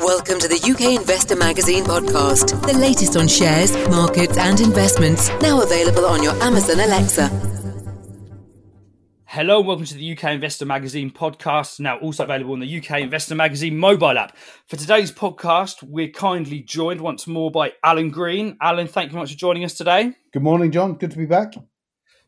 Welcome to the UK Investor Magazine podcast, the latest on shares, markets, and investments. Now available on your Amazon Alexa. Hello, and welcome to the UK Investor Magazine podcast, now also available on the UK Investor Magazine mobile app. For today's podcast, we're kindly joined once more by Alan Green. Alan, thank you very much for joining us today. Good morning, John. Good to be back.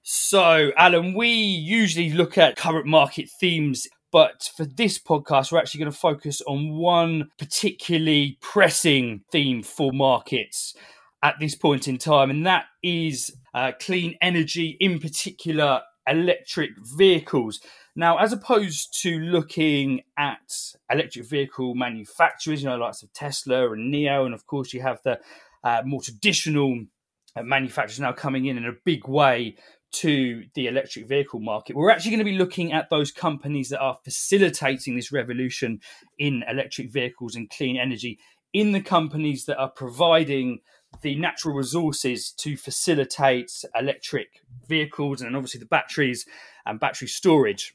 So, Alan, we usually look at current market themes but for this podcast, we're actually going to focus on one particularly pressing theme for markets at this point in time, and that is uh, clean energy, in particular, electric vehicles. Now, as opposed to looking at electric vehicle manufacturers, you know, like of Tesla and NIO, and of course, you have the uh, more traditional uh, manufacturers now coming in in a big way to the electric vehicle market. We're actually going to be looking at those companies that are facilitating this revolution in electric vehicles and clean energy, in the companies that are providing the natural resources to facilitate electric vehicles and obviously the batteries and battery storage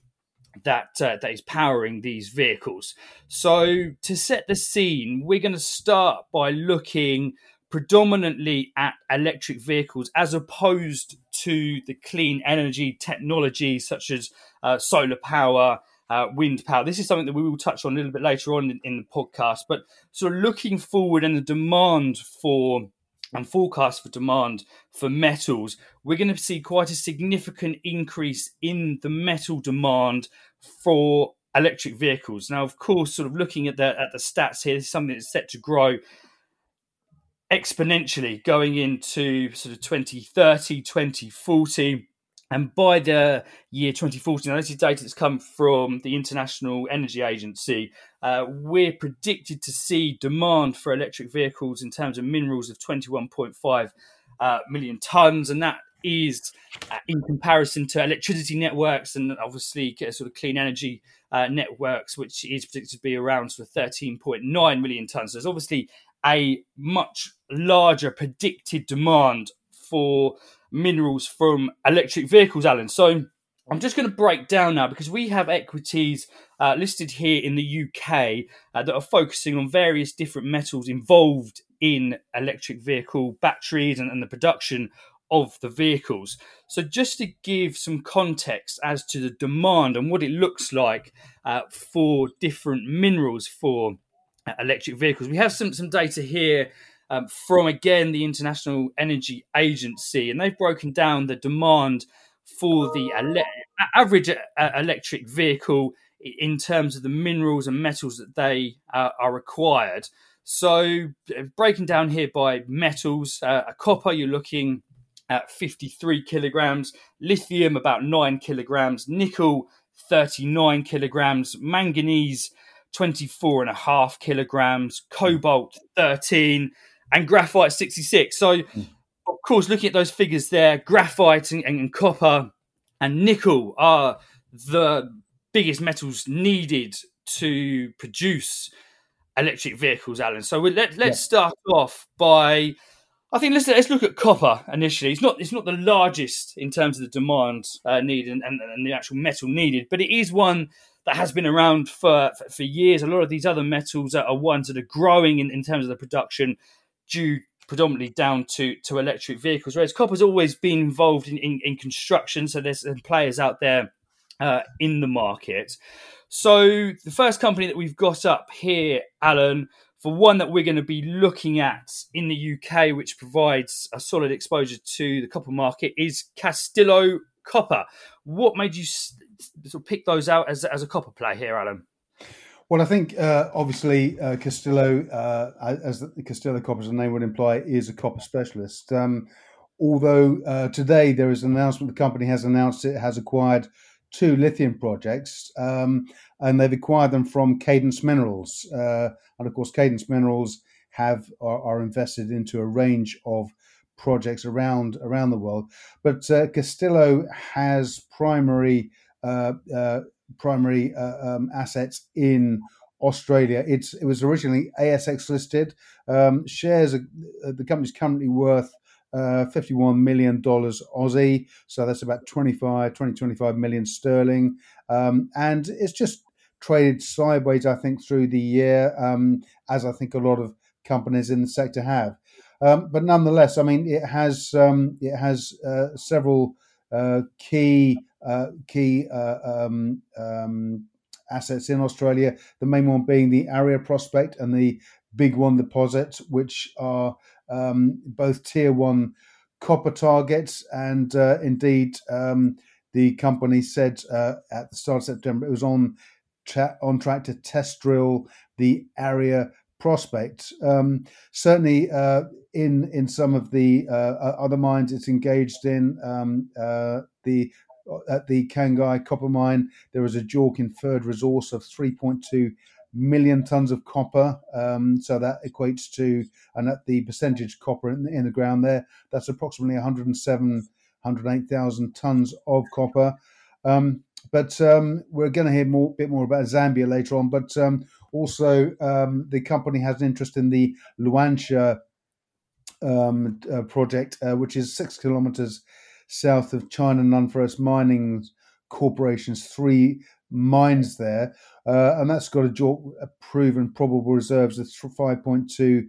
that uh, that is powering these vehicles. So to set the scene, we're going to start by looking predominantly at electric vehicles as opposed to the clean energy technology such as uh, solar power, uh, wind power. This is something that we will touch on a little bit later on in, in the podcast. But sort of looking forward and the demand for and forecast for demand for metals, we're going to see quite a significant increase in the metal demand for electric vehicles. Now, of course, sort of looking at the at the stats here, this is something that's set to grow exponentially going into sort of 2030, 2040. And by the year 2040, now this is data that's come from the International Energy Agency, uh, we're predicted to see demand for electric vehicles in terms of minerals of 21.5 uh, million tons. And that is uh, in comparison to electricity networks and obviously sort of clean energy uh, networks, which is predicted to be around sort of 13.9 million tons. So there's obviously a much larger predicted demand for minerals from electric vehicles, Alan. So I'm just going to break down now because we have equities uh, listed here in the UK uh, that are focusing on various different metals involved in electric vehicle batteries and, and the production of the vehicles. So, just to give some context as to the demand and what it looks like uh, for different minerals for electric vehicles. We have some some data here um, from again the International Energy Agency, and they've broken down the demand for the ele- average uh, electric vehicle in terms of the minerals and metals that they uh, are required. So, uh, breaking down here by metals, uh, a copper you're looking at 53 kilograms, lithium about 9 kilograms, nickel 39 kilograms, manganese 24 and a half kilograms, cobalt 13, and graphite 66. So, mm. of course, looking at those figures there, graphite and, and, copper and nickel are the biggest metals needed to produce electric vehicles, Alan. So let, us yeah. start off by. I think let's let's look at copper initially. It's not it's not the largest in terms of the demand uh, needed and, and, and the actual metal needed, but it is one that has been around for, for, years. A lot of these other metals are, ones that are growing in, in terms of the production due predominantly down to, to electric vehicles, whereas copper's always been involved in, in, in construction. So there's players out there uh, in the market. So the first company that we've got up here, Alan, for one that we're going to be looking at in the UK, which provides a solid exposure to the copper market, is Castillo Copper. What made you sort of pick those out as, as a copper play here, Alan? Well, I think uh, obviously uh, Castillo, uh, as the Castillo Copper, as the name would imply, is a copper specialist. Um, although uh, today there is an announcement, the company has announced it has acquired two lithium projects, um, and they've acquired them from Cadence Minerals. Uh, and of course, Cadence Minerals have are, are invested into a range of projects around around the world. But uh, Castillo has primary primary uh, um, assets in Australia. It's it was originally ASX listed. Um, shares are, the company's currently worth. Uh, 51 million dollars Aussie, so that's about 25, 20, 25 million sterling, um, and it's just traded sideways, I think, through the year, um, as I think a lot of companies in the sector have. Um, but nonetheless, I mean, it has um, it has uh, several uh, key uh, key uh, um, um, assets in Australia. The main one being the Arya prospect and the Big One deposit, which are um, both tier one copper targets, and uh, indeed um, the company said uh, at the start of September it was on tra- on track to test drill the Arya prospect. Um, certainly, uh, in in some of the uh, other mines it's engaged in, um, uh, the at the Cangai copper mine, there is a JORC inferred resource of 3.2 million tons of copper. Um, so that equates to, and at the percentage copper in, in the ground there, that's approximately 107, 108,000 tons of copper. Um, but um, we're going to hear more, bit more about Zambia later on. But um, also, um, the company has an interest in the Luanshya um, uh, project, uh, which is six kilometers south of China Non-Ferrous Mining Corporation's three mines there, uh, and that's got a, proven probable reserves of 5.2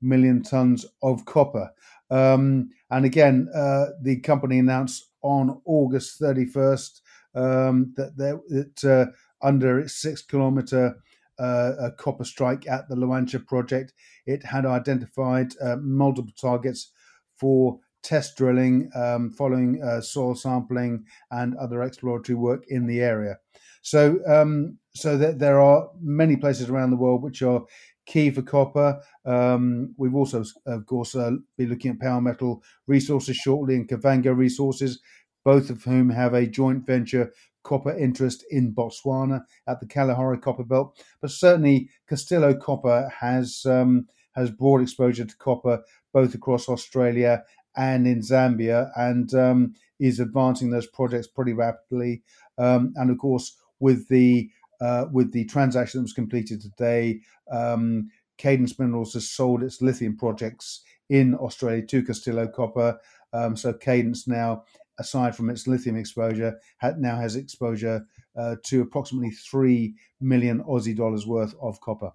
million tons of copper. Um, and again, uh, the company announced on August 31st um, that, that uh, under its six kilometer uh, copper strike at the Luanshya project, it had identified uh, multiple targets for test drilling um, following uh, soil sampling and other exploratory work in the area. So, um, so that there are many places around the world which are key for copper. Um, we've also, of course, uh, be looking at power metal Resources shortly and Kavango Resources, both of whom have a joint venture copper interest in Botswana at the Kalahari Copper Belt. But certainly, Castillo Copper has um, has broad exposure to copper both across Australia and in Zambia, and um, is advancing those projects pretty rapidly. Um, and of course, with the uh, with the transaction that was completed today, um, Cadence Minerals has sold its lithium projects in Australia to Castillo Copper. Um, so Cadence now, aside from its lithium exposure, now has exposure uh, to approximately three million Aussie dollars worth of copper.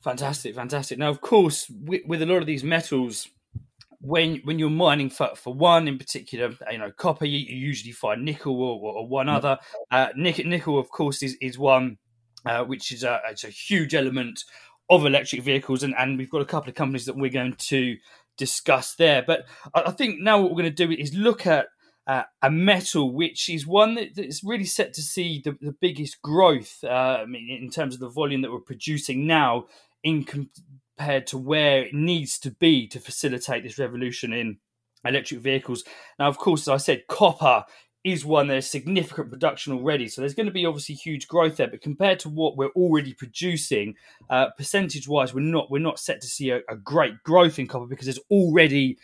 Fantastic, fantastic. Now, of course, with, with a lot of these metals, when when you're mining for, for one in particular, you know, copper, you, you usually find nickel or, or one other. Uh, nickel, nickel, of course, is is one uh, which is a it's a huge element of electric vehicles, and, and we've got a couple of companies that we're going to discuss there. But I, I think now what we're going to do is look at uh, a metal which is one that, that's really set to see the, the biggest growth. Uh, I mean, in terms of the volume that we're producing now in com- compared to where it needs to be to facilitate this revolution in electric vehicles. Now, of course, as I said, copper is one there's significant production already, so there's going to be obviously huge growth there. But compared to what we're already producing, uh, percentage-wise, we're not we're not set to see a, a great growth in copper because there's already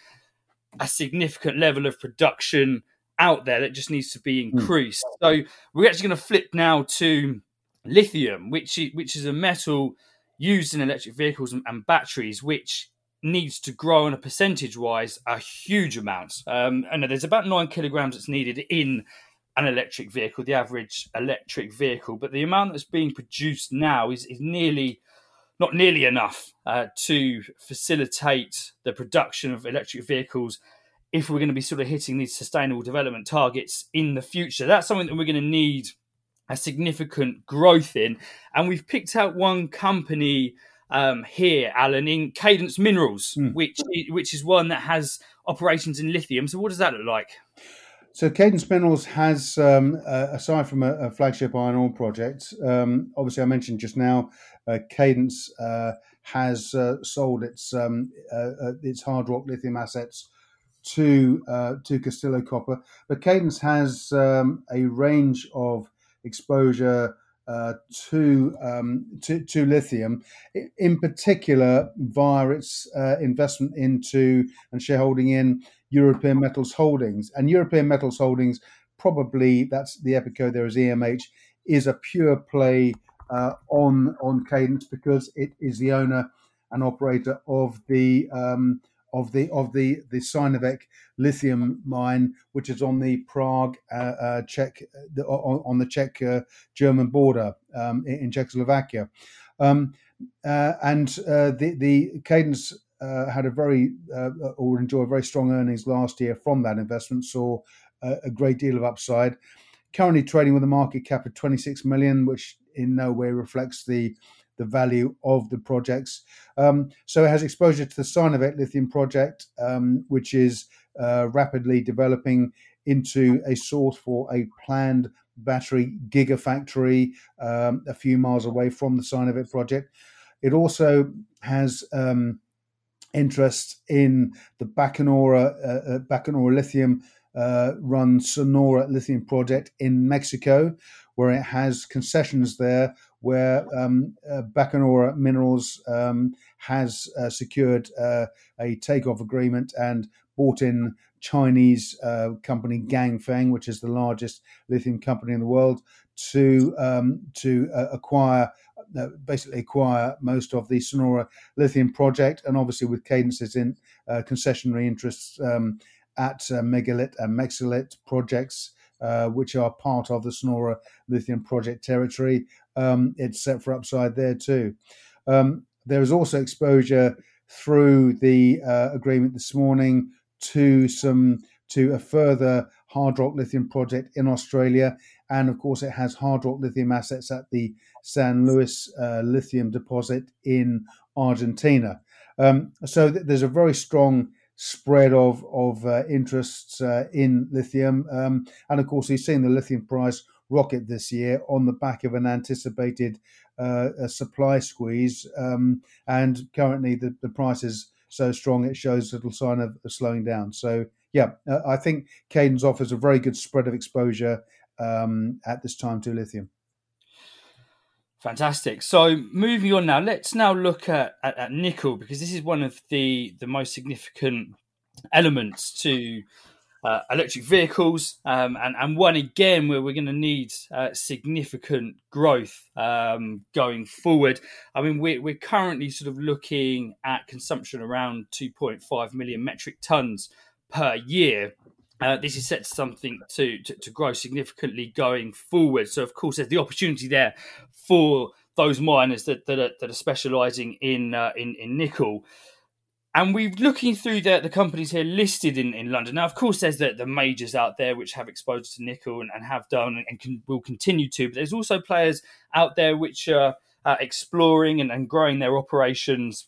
a significant level of production out there that just needs to be hmm. increased. Mm. So we're actually going to flip now to lithium, which is, which is a metal used in electric vehicles and, and batteries, which needs to grow on a percentage wise a huge amount. Um, and there's about nine kilograms that's needed in an electric vehicle, the average electric vehicle, but the amount that's being produced now is, is nearly not nearly enough uh, to facilitate the production of electric vehicles if we're going to be sort of hitting these sustainable development targets in the future. That's something that we're going to need a significant growth in. And we've picked out one company um, here, Alan, in Cadence Minerals, mm. which which is one that has operations in lithium. So, what does that look like? So, Cadence Minerals has, um, uh, aside from a, a, flagship iron ore project, um, obviously I mentioned just now, uh, Cadence uh, has uh, sold its um, uh, uh, its hard rock lithium assets to to Castillo Copper, but Cadence has um, a range of exposure uh, to, um, to, to lithium, in particular via its uh, investment into and shareholding in European Metals Holdings. And European Metals Holdings, probably that's the Epico there is EMH, is a pure play uh, on on Cadence because it is the owner and operator of the um, of the of the the Cinovec lithium mine, which is on the Prague uh, uh, Czech the, on, on, the Czech uh, German border um, in, in, Czechoslovakia, um, uh, and uh, the the Cadence. had a very or enjoyed very strong earnings last year from that investment, saw a great deal of upside. Currently trading with a market cap of 26 million, which in no way reflects the the value of the projects. Um, so it has exposure to the Cinovec lithium project, um, which is uh, rapidly developing into a source for a planned battery gigafactory um, a few miles away from the Cinovec project. It also has um, interest in the Bacanora, uh, uh, Bacanora lithium uh, run Sonora lithium project in Mexico, where it has concessions there where um, uh, Bacanora Minerals um, has uh, secured uh, a takeoff agreement and bought in Chinese uh, company Ganfeng, which is the largest lithium company in the world, to um, to uh, acquire. Uh, basically, acquire most of the Sonora lithium project, and obviously with Cadence's in concessionary interests um, at Megalit and Mexilit projects, uh, which are part of the Sonora lithium project territory. Um, it's set for upside there too. Um, there is also exposure through the uh, agreement this morning to some to a further hard rock lithium project in Australia, and of course it has hard rock lithium assets at the San Luis uh, lithium deposit in Argentina. Um, so th- there's a very strong spread of of uh, interests uh, in lithium, um, and of course, we've seen the lithium price rocket this year on the back of an anticipated uh, supply squeeze, um, and currently the, the price is so strong it shows little sign of slowing down. So, yeah, uh, I think Cadence offers a very good spread of exposure um, at this time to lithium. Fantastic. So moving on now, let's now look at, at, at, nickel because this is one of the, the most significant elements to uh, electric vehicles um, and, and one again where we're going to need uh, significant growth um, going forward. I mean, we're, we're currently sort of looking at consumption around 2.5 million metric tons per year. Uh, this is set to something to, to, to grow significantly going forward. So, of course, there's the opportunity there for those miners that that are, that are specialising in, uh, in in nickel. And we're looking through the, the companies here listed in, in London. Now, of course, there's the, the majors out there which have exposure to nickel and, and have done and can, will continue to. But there's also players out there which are uh, exploring and, and growing their operations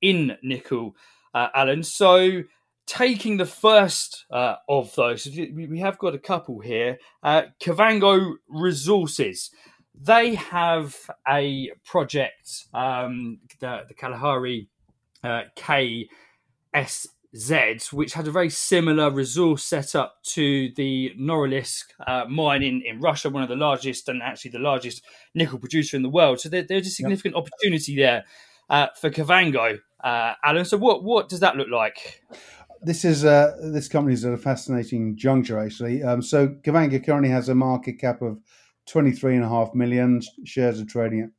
in nickel, uh, Alan. So taking the first uh, of those, we have got a couple here. Uh, Kavango Resources. They have a project, um, the, the Kalahari uh, KSZ, which had a very similar resource setup to the Norilsk uh, mine in, in Russia, one of the largest and actually the largest nickel producer in the world. So there, there's a significant yep. opportunity there uh, for Kavango, uh, Alan. So what, what does that look like? this is uh, this company is at a fascinating juncture actually. Um, so Kavango currently has a market cap of twenty three and a half million. Shares are trading at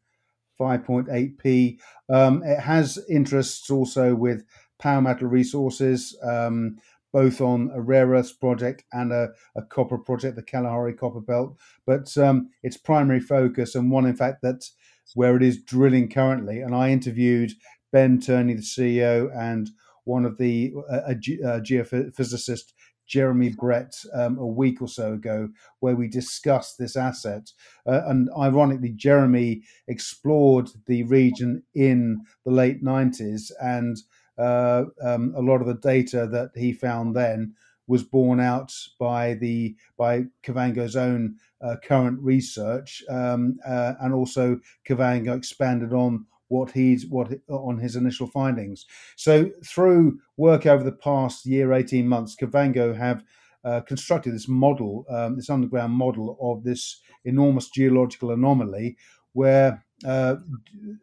five point eight p. Um, it has interests also with Power Metal Resources, um, both on a rare earths project and a, a, copper project, the Kalahari Copper Belt. But um, its primary focus, and one in fact that's where it is drilling currently. And I interviewed Ben Turney, the CEO, and one of the uh, a, a geophysicist Jeremy Brett um, a week or so ago, where we discussed this asset. Uh, and ironically, Jeremy explored the region in the late 90s, and uh, um, a lot of the data that he found then was borne out by the by Kavango's own uh, current research, um, uh, and also Kavango expanded on what he's what on his initial findings. So through work over the past year, eighteen months, Kavango have uh, constructed this model, um, this underground model of this enormous geological anomaly, where uh,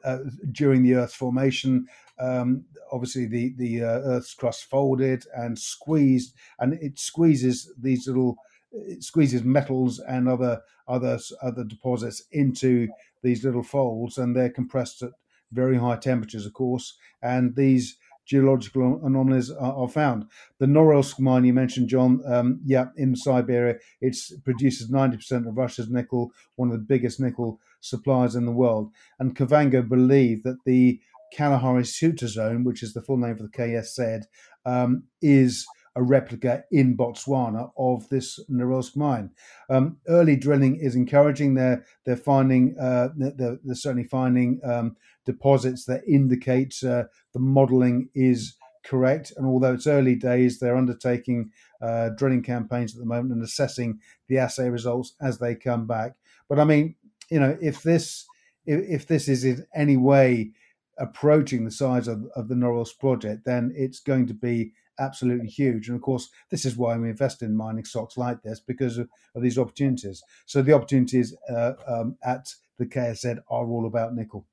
uh, during the Earth's formation, um, obviously the the uh, Earth's crust folded and squeezed, and it squeezes these little it squeezes metals and other other other deposits into these little folds, and they're compressed at very high temperatures, of course, and these geological anomalies are, are, found. The Norilsk mine you mentioned, John, um, yeah, in Siberia, it produces 90% of Russia's nickel, one of the biggest nickel suppliers in the world. And Kavango believe that the Kalahari Suture Zone, which is the full name for the KSZ, um, is a replica in Botswana of this Norilsk mine. Um, early drilling is encouraging. They're they're finding uh, they're, they're, certainly finding um, deposits that indicate uh, the modelling is correct. And although it's early days, they're undertaking uh, drilling campaigns at the moment and assessing the assay results as they come back. But I mean, you know, if this if, if this is in any way approaching the size of, of the Norilsk project, then it's going to be absolutely huge. And of course, this is why we invest in mining stocks like this because of, of these opportunities. So the opportunities uh, um, at the KSZ are all about nickel.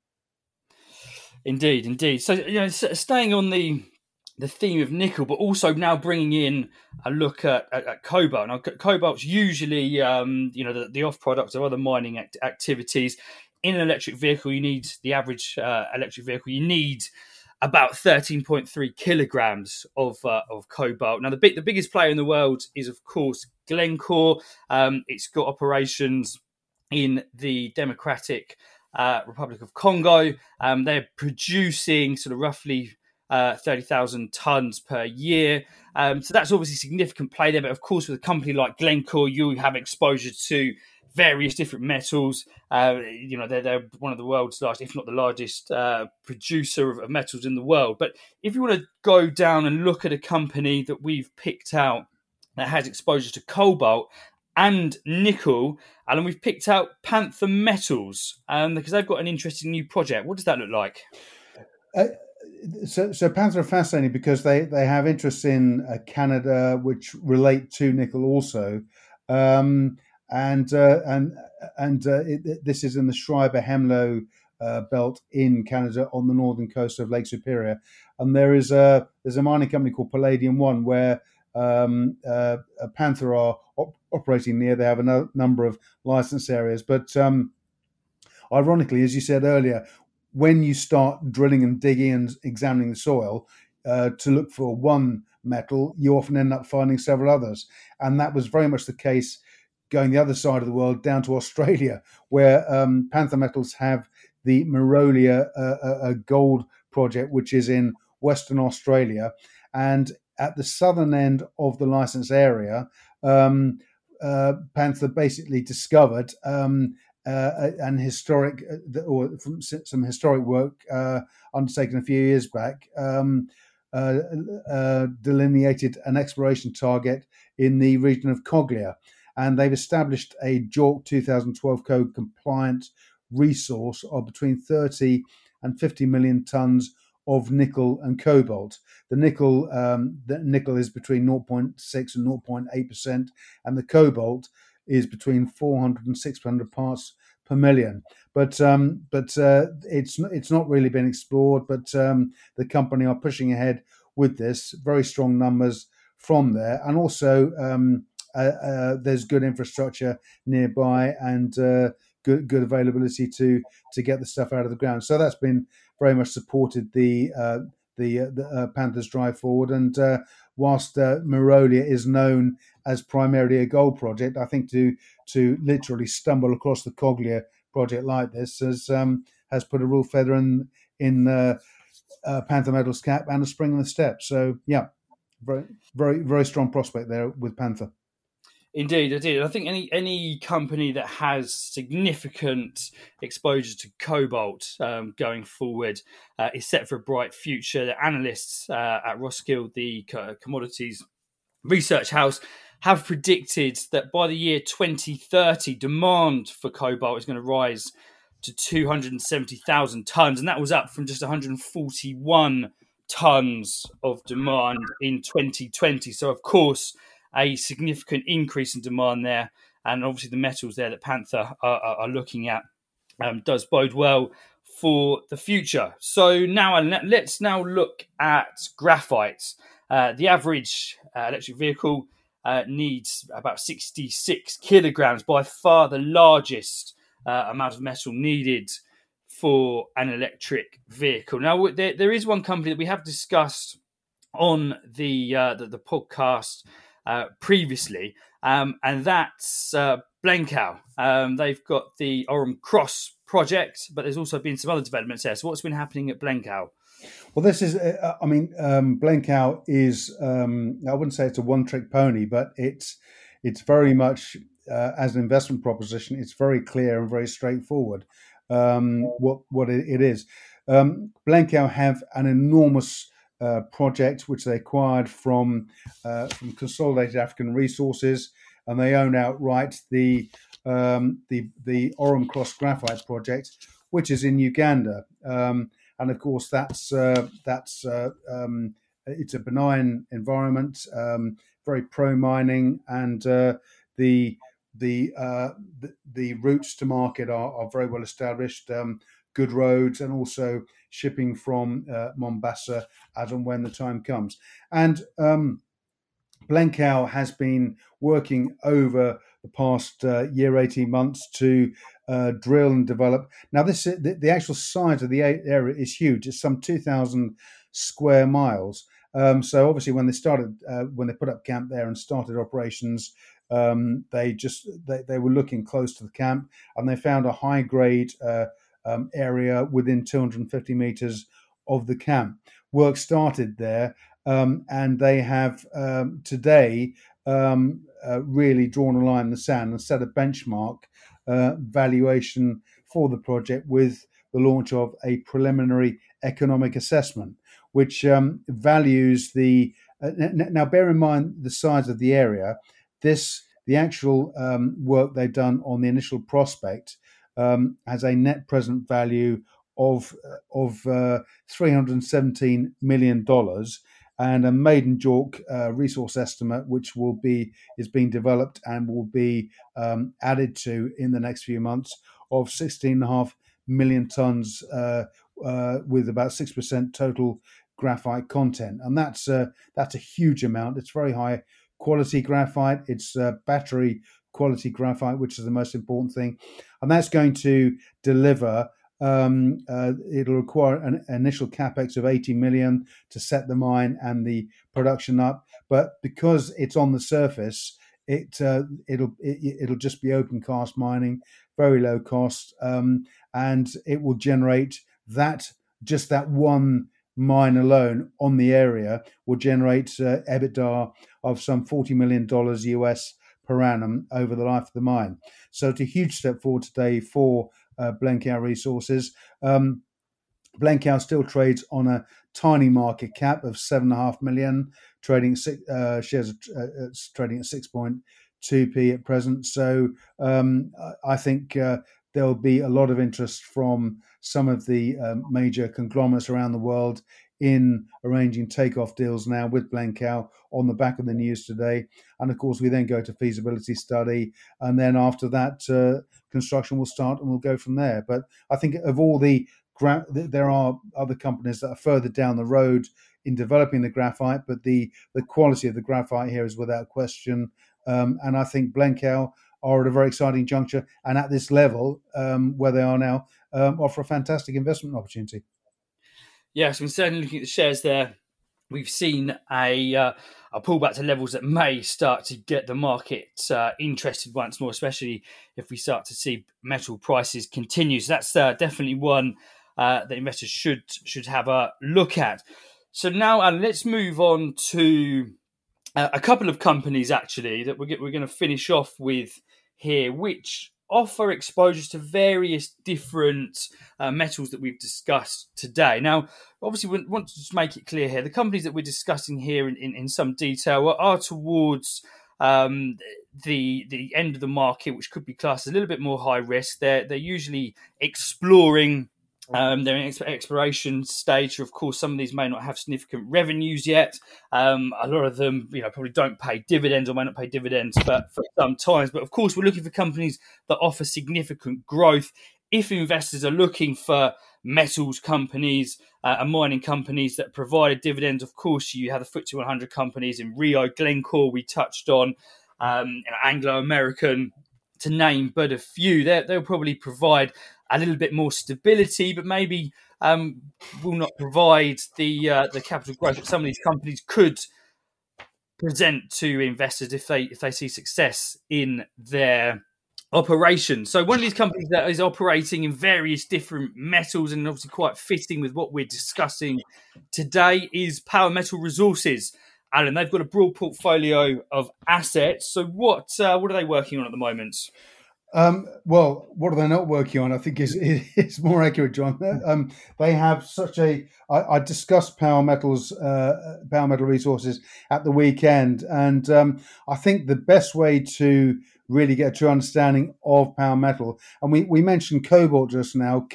Indeed, indeed. So you know, staying on the the theme of nickel, but also now bringing in a look at, at, at cobalt. Now, cobalt's usually um, you know the, the off product of other mining act- activities. In an electric vehicle, you need the average uh, electric vehicle. You need about 13.3 kilograms of uh, of cobalt. Now, the big, the biggest player in the world is, of course, Glencore. Um, it's got operations in the Democratic uh, Republic of Congo. Um, they're producing sort of roughly uh, 30,000 tons per year. Um, so that's obviously significant play there. But of course, with a company like Glencore, you have exposure to various different metals. Uh, you know, they're, they're, one of the world's largest, if not the largest, uh, producer of, of, metals in the world. But if you want to go down and look at a company that we've picked out that has exposure to cobalt and nickel, and we've picked out Panther Metals um, because they've got an interesting new project. What does that look like? Uh, so, so Panther are fascinating because they, they have interests in uh, Canada, which relate to nickel also. Um, and uh, and and uh, it, this is in the Schreiber Hemlo uh, belt in Canada on the northern coast of Lake Superior, and there is a there's a mining company called Palladium One where um, uh, Panther are op- operating near. They have a no- number of license areas, but um, ironically, as you said earlier, when you start drilling and digging and examining the soil uh, to look for one metal, you often end up finding several others, and that was very much the case going the other side of the world down to Australia, where um, Panther Metals have the Merolia uh, uh, gold project, which is in Western Australia. And at the southern end of the license area, um, uh, Panther basically discovered um, uh, an historic, uh, or from some historic work uh, undertaken a few years back, um, uh, uh, delineated an exploration target in the region of Coglia and they've established a JORC 2012 code compliant resource of between 30 and 50 million tons of nickel and cobalt. The nickel, um, the nickel is between 0.6 and 0.8 percent, and the cobalt is between 400 and 600 parts per million. But um, but uh, it's it's not really been explored. But um, the company are pushing ahead with this. Very strong numbers from there, and also um, there's good infrastructure nearby and uh, good good availability to to get the stuff out of the ground. So that's been very much supported the the, the Panthers drive forward. And whilst uh, Merolia is known as primarily a gold project, I think to to literally stumble across the Coglia project like this has um, has put a real feather in in uh, uh, Panther Metals cap and a spring in the step. So yeah, very very very strong prospect there with Panther. Indeed, I did. I think any any company that has significant exposure to cobalt um, going forward uh, is set for a bright future. The analysts uh, at Roskill, the commodities research house, have predicted that by the year 2030, demand for cobalt is going to rise to 270,000 tons, and that was up from just 141 tons of demand in 2020. So, of course a significant increase in demand there, and obviously the metals there that Panther are, are looking at um, does bode well for the future. So now let's now look at graphite. Uh, the average uh, electric vehicle uh, needs about 66 kilograms, by far the largest uh, amount of metal needed for an electric vehicle. Now, there, there is one company that we have discussed on the uh, the, the, podcast uh, previously, um, and that's uh. Um, they've got the Orom-Cross project, but there's also been some other developments there. So, what's been happening at Blencowe? Well, this is, uh, I mean, um, is, um, I wouldn't say it's a one trick pony, but it's, it's very much, uh, as an investment proposition, it's very clear and very straightforward um, what, what it, it is. Um, have an enormous uh, project which they acquired from, uh, from Consolidated African Resources, and they own outright the, um, the, the Cross Graphite project, which is in Uganda. Um, and of course that's uh, that's uh, um, it's a benign environment, um, very pro mining, and uh, the the, the, the routes to market are, are very well established. Good roads and also shipping from uh, Mombasa as and when the time comes. And um, has been working over the past uh, year, 18 months to uh, drill and develop. Now, this the, the, actual size of the area is huge. It's some 2,000 square miles. Um, so obviously, when they started, uh, when they put up camp there and started operations, um, they just they, they were looking close to the camp and they found a high grade uh, um, area within 250 meters of the camp. Work started there, um, and they have um, today um, uh, really drawn a line in the sand and set a benchmark uh, valuation for the project with the launch of a preliminary economic assessment, which um, values the. Uh, now, bear in mind the size of the area. This the actual um, work they've done on the initial prospect um, has a net present value of uh, of uh, 317 million dollars and a maiden JORC uh, resource estimate, which will be is being developed and will be um, added to in the next few months of 16.5 million tons, uh, uh, with about six percent total graphite content, and that's uh, that's a huge amount. It's very high quality graphite. It's battery quality graphite, which is the most important thing, and that's going to deliver um, uh, it'll require an initial capex of 80 million to set the mine and the production up. But because it's on the surface, it uh, it'll it, will just be open cast mining, very low cost, um, and it will generate that just that one mine alone on the area will generate uh, EBITDA of some 40 million dollars US per annum over the life of the mine. So it's a huge step forward today for uh, Blencowe Resources. Um, Blencowe still trades on a tiny market cap of seven and a half million, trading six, uh, shares uh, trading at six point two p at present. So um, I think uh, there will be a lot of interest from some of the um, major conglomerates around the world in arranging takeoff deals now with Blencowe on the back of the news today. And of course, we then go to feasibility study, and then after that, uh, construction will start and we'll go from there. But I think of all the there are other companies that are further down the road in developing the graphite, but the the quality of the graphite here is without question. Um, and I think Blencowe are at a very exciting juncture, and at this level um, where they are now, um, offer a fantastic investment opportunity. Yes, I'm certainly looking at the shares there. We've seen a uh, a pullback to levels that may start to get the market uh, interested once more, especially if we start to see metal prices continue. So that's uh, definitely one uh, that investors should should have a look at. So now, Alan, let's move on to uh, a couple of companies actually that we're, we're going to finish off with here, which offer exposures to various different uh, metals that we've discussed today. Now, obviously, we want to just make it clear here the companies that we're discussing here in, in, in some detail are, are towards um, the the end of the market, which could be classed as a little bit more high risk. They're they're usually exploring um, they're in exploration stage. Of course, some of these may not have significant revenues yet. Um, a lot of them, you know, probably don't pay dividends or may not pay dividends for, for some times. But of course, we're looking for companies that offer significant growth. If investors are looking for metals companies uh, and mining companies that provide dividends, of course, you have the FTSE 100 companies in Rio, Glencore, we touched on, um, Anglo American, to name but a few. they will probably provide a little bit more stability, but maybe um, will not provide the uh, the capital growth that some of these companies could present to investors if they if they see success in their operation. So one of these companies that is operating in various different metals and obviously quite fitting with what we're discussing today is Power Metal Resources. Alan, they've got a broad portfolio of assets. So what uh, what are they working on at the moment? Um, well, what are they not working on? I think is is more accurate, John. Um, they have such a. I, I discussed Power Metals, uh, Power Metal Resources at the weekend, and um, I think the best way to really get a true understanding of Power Metal, and we, we mentioned cobalt just now.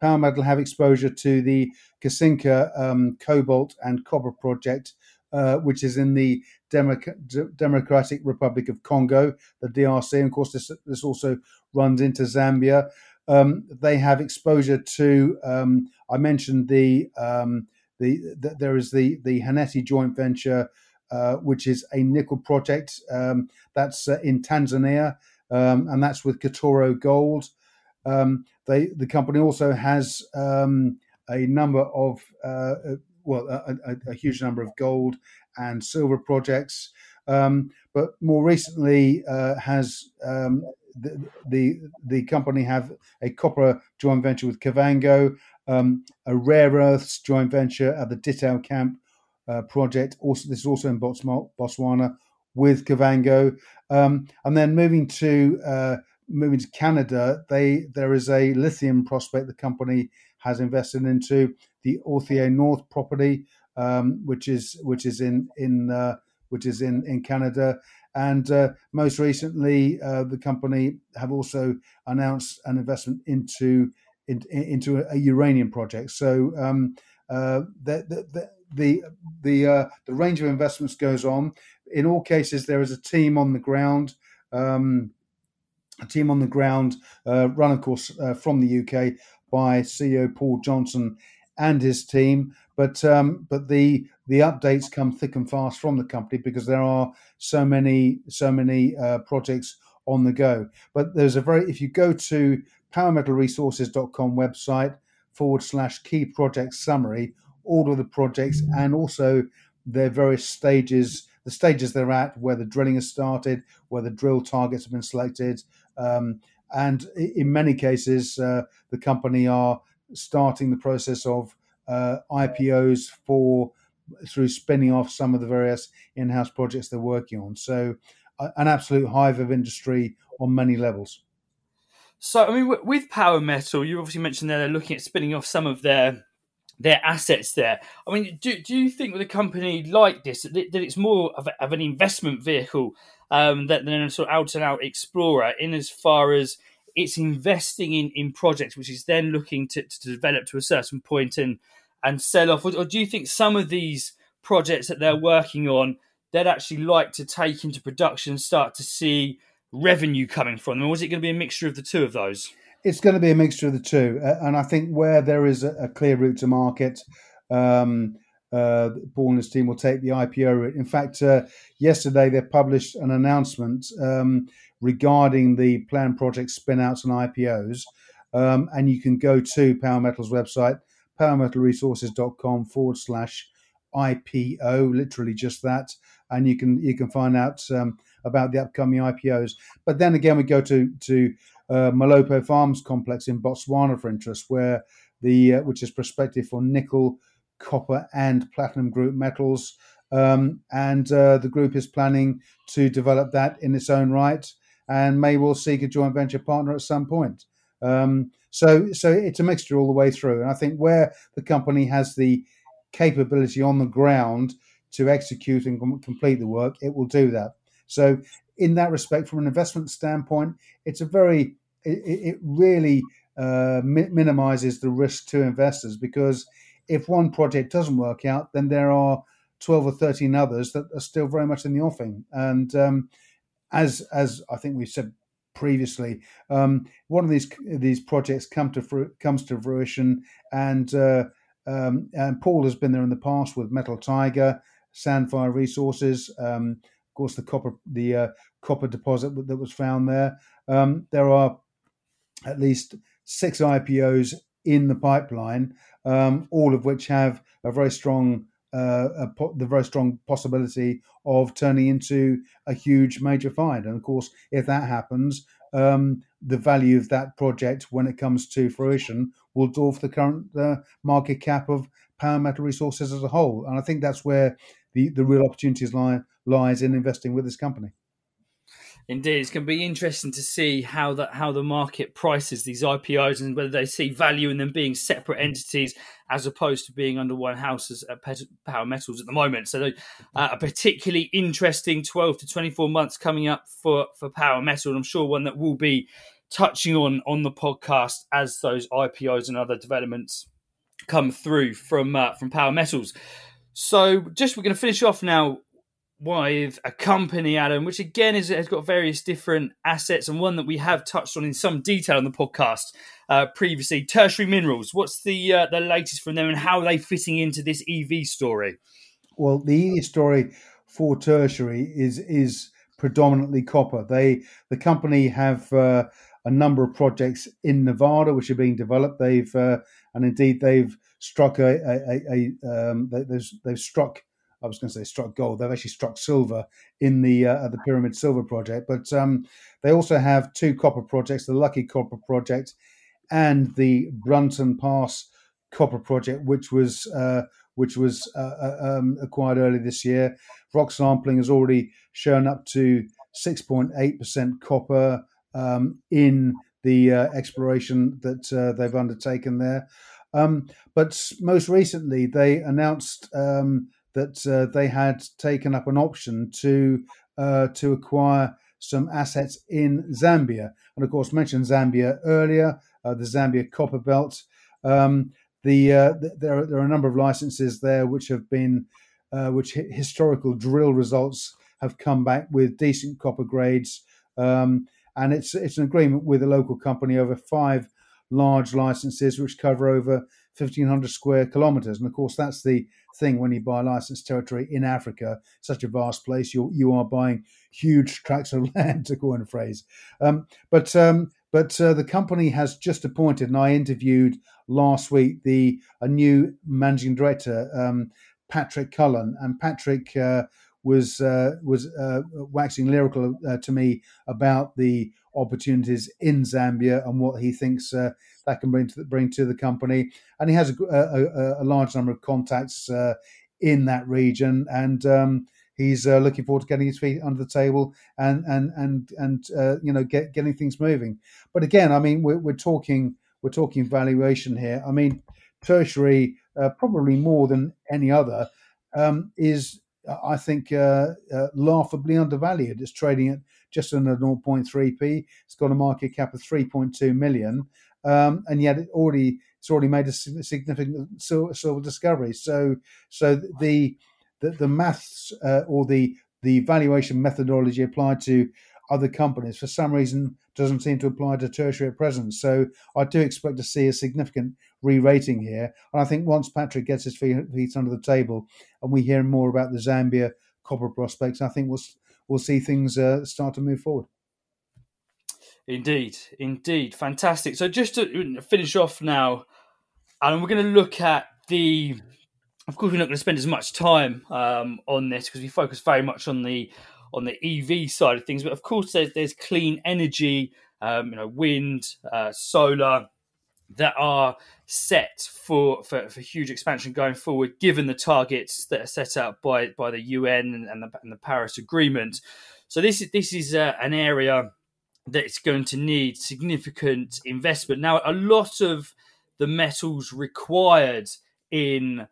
Power Metal have exposure to the Kasinka um, cobalt and copper project, uh, which is in the Democratic Republic of Congo, the DRC. And of course, this, this also runs into Zambia. Um, they have exposure to. Um, I mentioned the, um, the, the there is the the Haneti joint venture, uh, which is a nickel project um, that's uh, in Tanzania, um, and that's with Katoro Gold. Um, they the company also has a number of uh, uh well a, a, a, huge number of gold and silver projects, um, but more recently uh, has um, the, the, the company have a copper joint venture with Kavango, um, a rare earths joint venture at the Ditau Camp uh, project. Also, this is also in Botswana with Kavango, um, and then moving to uh, moving to Canada, they there is a lithium prospect the company has invested into the Authier North property um, which is which is in in uh, which is in in Canada. And uh, most recently, uh, the company have also announced an investment into in, into a uranium project. So um, uh, the the the the, uh, the range of investments goes on. In all cases, there is a team on the ground. Um, a team on the ground, uh, run of course from the UK by CEO Paul Johnson and his team. But um, but the the updates come thick and fast from the company because there are so many so many uh, projects on the go. But there's a very if you go to powermetalresources.com website forward slash key project summary, all of the projects and also their various stages, the stages they're at, where the drilling has started, where the drill targets have been selected, um, and in many cases, uh, the company are starting the process of uh, IPOs for through spinning off some of the various in-house projects they're working on. So, uh, an absolute hive of industry on many levels. So, I mean, with Power Metal, you obviously mentioned they're looking at spinning off some of their their assets there. I mean, do, do you think with a company like this that, that it's more of, a, of an investment vehicle um, than a sort of out and out explorer in as far as it's investing in, in projects which is then looking to, to develop to a certain point and and sell off. Or, or do you think some of these projects that they're working on they'd actually like to take into production and start to see revenue coming from them? Or is it going to be a mixture of the two of those? It's going to be a mixture of the two and i think where there is a, clear route to market um, uh, Paul and his team will take the IPO route. In fact, uh, yesterday they published an announcement um, regarding the planned project spinouts and IPOs. Um, and you can go to Power Metal's website, powermetalresources.com forward slash IPO, literally just that. And you can you can find out um, about the upcoming IPOs. But then again, we go to to uh, Molopo Farms complex in Botswana for interest, where the uh, which is prospective for nickel, copper, and platinum group metals. Um, and uh, the group is planning to develop that in its own right and may well seek a joint venture partner at some point. Um, so, so it's a mixture all the way through. And I think where the company has the capability on the ground to execute and com- complete the work, it will do that. So, in that respect, from an investment standpoint, it's a very, it, it really uh, mi- minimizes the risk to investors because if one project doesn't work out, then there are 12 or 13 others that are still very much in the offing. And um, as as I think we've said previously, um, one of these these projects come to comes to fruition, and uh, um, and Paul has been there in the past with Metal Tiger, Sandfire Resources, um, of course the copper the uh, copper deposit that was found there. Um, there are at least six IPOs in the pipeline, um, all of which have a very strong uh, po- the very strong possibility of turning into a huge major find. And of course, if that happens, um, the value of that project when it comes to fruition will dwarf the current uh, market cap of power metal resources as a whole. And I think that's where the, the real opportunities lie lies in investing with this company. Indeed, it's going to be interesting to see how that how the market prices these IPOs and whether they see value in them being separate entities as opposed to being under one house as uh, Power Metals at the moment. So, uh, a particularly interesting twelve to twenty four months coming up for for Power Metal, and I'm sure one that will be touching on on the podcast as those IPOs and other developments come through from uh, from Power Metals. So, just we're going to finish off now with a company, Adam, which again is, has got various different assets and one that we have touched on in some detail on the podcast uh, previously. Tertiary Minerals. What's the uh, the latest from them and how are they fitting into this EV story? Well, the EV story for Tertiary is is predominantly copper. They the company have uh, a number of projects in Nevada which are being developed. They've uh, and indeed they've struck a, a, a, a um, they've, they've struck I was going to say struck gold. They've actually struck silver in the uh, the Pyramid Silver project, but um, they also have two copper projects: the Lucky Copper project and the Brunton Pass Copper project, which was uh, which was uh, uh um, acquired early this year. Rock sampling has already shown up to 6.8% copper um, in the uh, exploration that uh, they've undertaken there. Um, but most recently, they announced um, that uh, they had taken up an option to uh, to acquire some assets in Zambia, and of course mentioned Zambia earlier, uh, the Zambia Copper Belt. Um, the, uh, the, there, are, there are a number of licenses there which have been uh, which historical drill results have come back with decent copper grades, um, and it's it's an agreement with a local company over five large licenses which cover over 1500 square kilometers. And of course, that's the thing when you buy licensed territory in Africa, such a vast place, you you are buying huge tracts of land, to coin a phrase. Um, but um, but uh, the company has just appointed, and I interviewed last week the a new managing director, um, Patrick Cullen, and Patrick. Uh, was uh, was uh, waxing lyrical uh, to me about the opportunities in Zambia and what he thinks uh, that can bring to the, bring to the company. And he has a, a, a large number of contacts uh, in that region, and um, he's uh, looking forward to getting his feet under the table and and and and uh, you know get, getting things moving. But again, I mean, we're, we're talking we're talking valuation here. I mean, tertiary uh, probably more than any other um, is I think uh, uh, laughably undervalued. It's trading at just under 0.3p. It's got a market cap of 3.2 million, um, and yet it already it's already made a significant silver discovery. So so the the, the maths uh, or the the valuation methodology applied to other companies for some reason doesn't seem to apply to tertiary at present. So I do expect to see a significant re-rating here. And I think once Patrick gets his feet, feet under the table and we hear more about the Zambia copper prospects, I think we'll we'll see things uh, start to move forward. Indeed, indeed, fantastic. So just to finish off now, and we're going to look at the. Of course, we're not going to spend as much time um, on this because we focus very much on the on the EV side of things. But of course, there's there's clean energy, um, you know, wind, uh, solar, that are set for, for, for huge expansion going forward, given the targets that are set out by by the UN and, and, the, and the, Paris Agreement. So this is this is uh, an area that's going to need significant investment. Now, a lot of the metals required in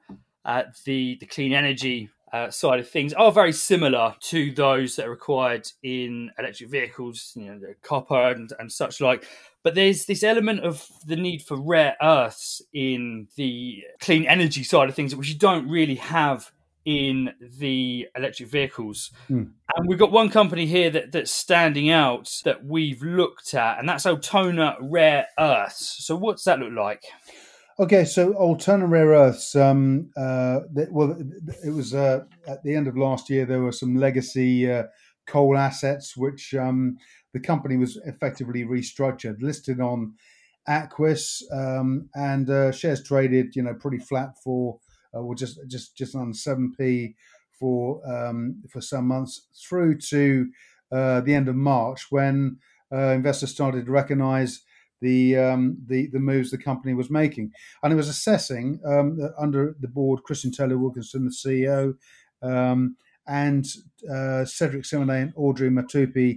uh, the the clean energy uh, side of things are very similar to those that are required in electric vehicles, you know, copper and, and such like. But there's this element of the need for rare earths in the clean energy side of things, which you don't really have in the electric vehicles. Mm. And we've got one company here that, that's standing out that we've looked at, and that's Altona Rare Earths. So, what's that look like? Okay, so Altona Rare Earths. Um, uh, well, it was uh, at the end of last year. There were some legacy uh, coal assets which um, the company was effectively restructured, listed on Aquis, um, and uh, shares traded, you know, pretty flat for, uh, well, just just just on seven p for um, for some months through to uh, the end of March when uh, investors started to recognise the, um, the the moves the company was making, and it was assessing um, under the board Christian Taylor Wilkinson, the CEO, um, and uh, Cedric Simonet and Audrey Mothupi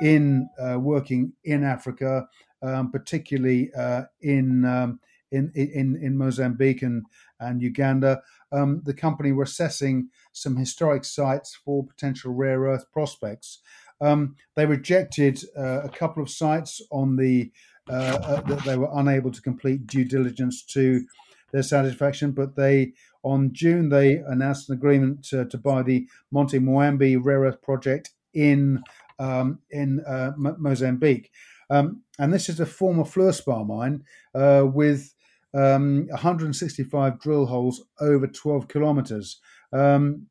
in uh, working in Africa, um, particularly uh, in, um, in in in Mozambique and and Uganda. Um, the company were assessing some historic sites for potential rare earth prospects. Um, they rejected uh, a couple of sites on the uh, uh, that they were unable to complete due diligence to their satisfaction. But they, on June, they announced an agreement to, to buy the Monte Muambe rare earth project in um, in uh, M- Mozambique, um, and this is a former fluorspar mine uh, with um, 165 drill holes over 12 kilometers. Um,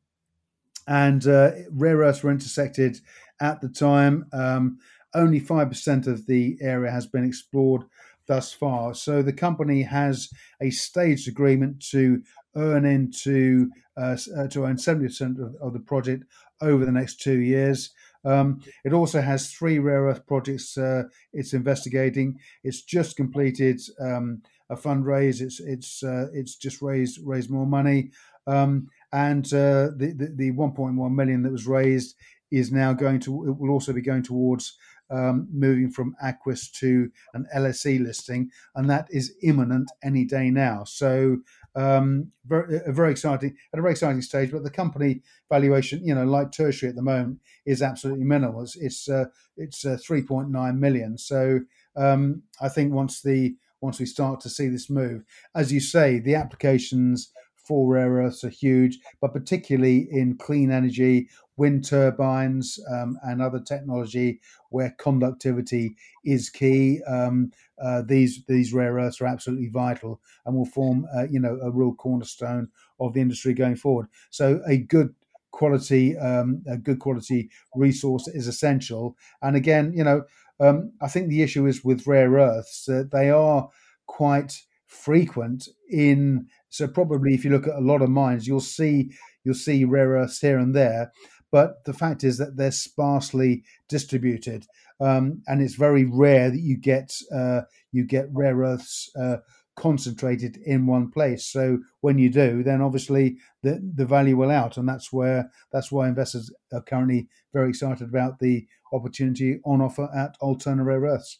and uh, rare earths were intersected at the time. Um, only 5% of the area has been explored thus far. So the company has a staged agreement to earn into uh, uh to earn 70% of, of, the project over the next two years. Um, it also has three rare earth projects uh, it's investigating. It's just completed um, a fundraise. It's it's uh, it's just raised raised more money, um, and uh, the, the, the 1.1 million that was raised is now going to it will also be going towards um, moving from Aquis to an LSE listing, and that is imminent any day now. So um, very, very exciting at a very exciting stage. But the company valuation, you know, like tertiary at the moment, is absolutely minimal. It's it's uh, it's uh, 3.9 million. So um, I think once the once we start to see this move, as you say, the applications for rare earths are huge, but particularly in clean energy, wind turbines, um, and other technology where conductivity is key. Um, uh, these these rare earths are absolutely vital and will form, uh, you know, a real cornerstone of the industry going forward. So a good quality, um, a good quality resource is essential. And again, you know, um, I think the issue is with rare earths that they are quite frequent in so probably if you look at a lot of mines you'll see you'll see rare earths here and there but the fact is that they're sparsely distributed, um, and it's very rare that you get uh, you get rare earths uh, concentrated in one place. So when you do, then obviously the the value will out, and that's where that's why investors are currently very excited about the opportunity on offer at Altona Rare Earths.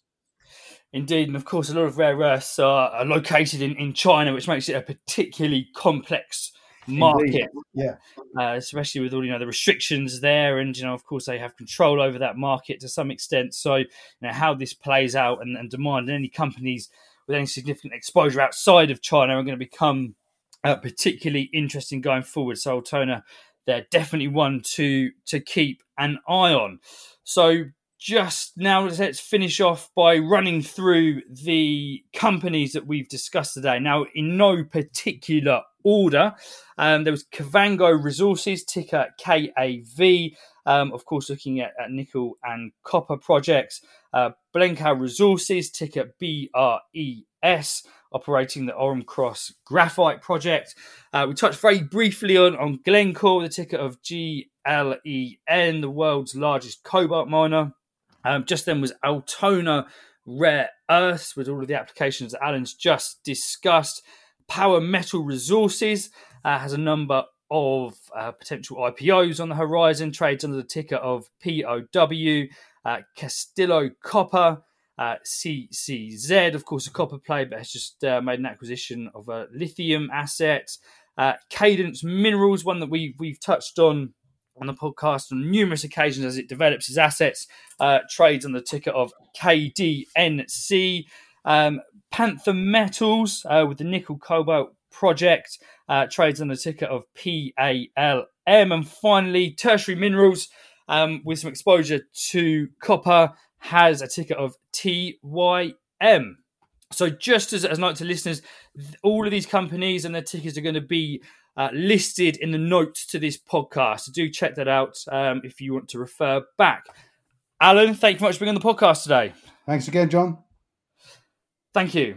Indeed, and of course, a lot of rare earths are, are located in, in China, which makes it a particularly complex market. Indeed. Yeah, uh, especially with all you know the restrictions there, and you know of course they have control over that market to some extent. So you know how this plays out and, and demand and any companies with any significant exposure outside of China are going to become uh, particularly interesting going forward. So Altona, they're definitely one to to keep an eye on. So just now let's finish off by running through the companies that we've discussed today. Now, in no particular order, um, there was Kavango Resources, ticker KAV. Um, of course, looking at, at, nickel and copper projects. Uh, Resources, ticker BRES, operating the Orom-Cross Graphite project. Uh, we touched very briefly on, on Glencore, the ticker of GLEN, the world's largest cobalt miner. Um, just then was Altona Rare Earths with all of the applications that Alan's just discussed. Power Metal Resources uh, has a number of uh, potential IPOs on the horizon, trades under the ticker of POW. Uh, Castillo Copper, uh, CCZ, of course, a copper play, but has just uh, made an acquisition of a lithium asset. Uh, Cadence Minerals, one that we, we've touched on on the podcast on numerous occasions as it develops its assets, uh, trades on the ticker of KDNC. Um, Panther Metals with the nickel cobalt project uh, trades on the ticker of PALM. And finally, Tertiary Minerals um, with some exposure to copper has a ticker of TYM. So, just as, as note to listeners, all of these companies and their tickers are going to be uh, listed in the notes to this podcast. So do check that out um, if you want to refer back. Alan, thank you very much for being on the podcast today. Thanks again, John. Thank you.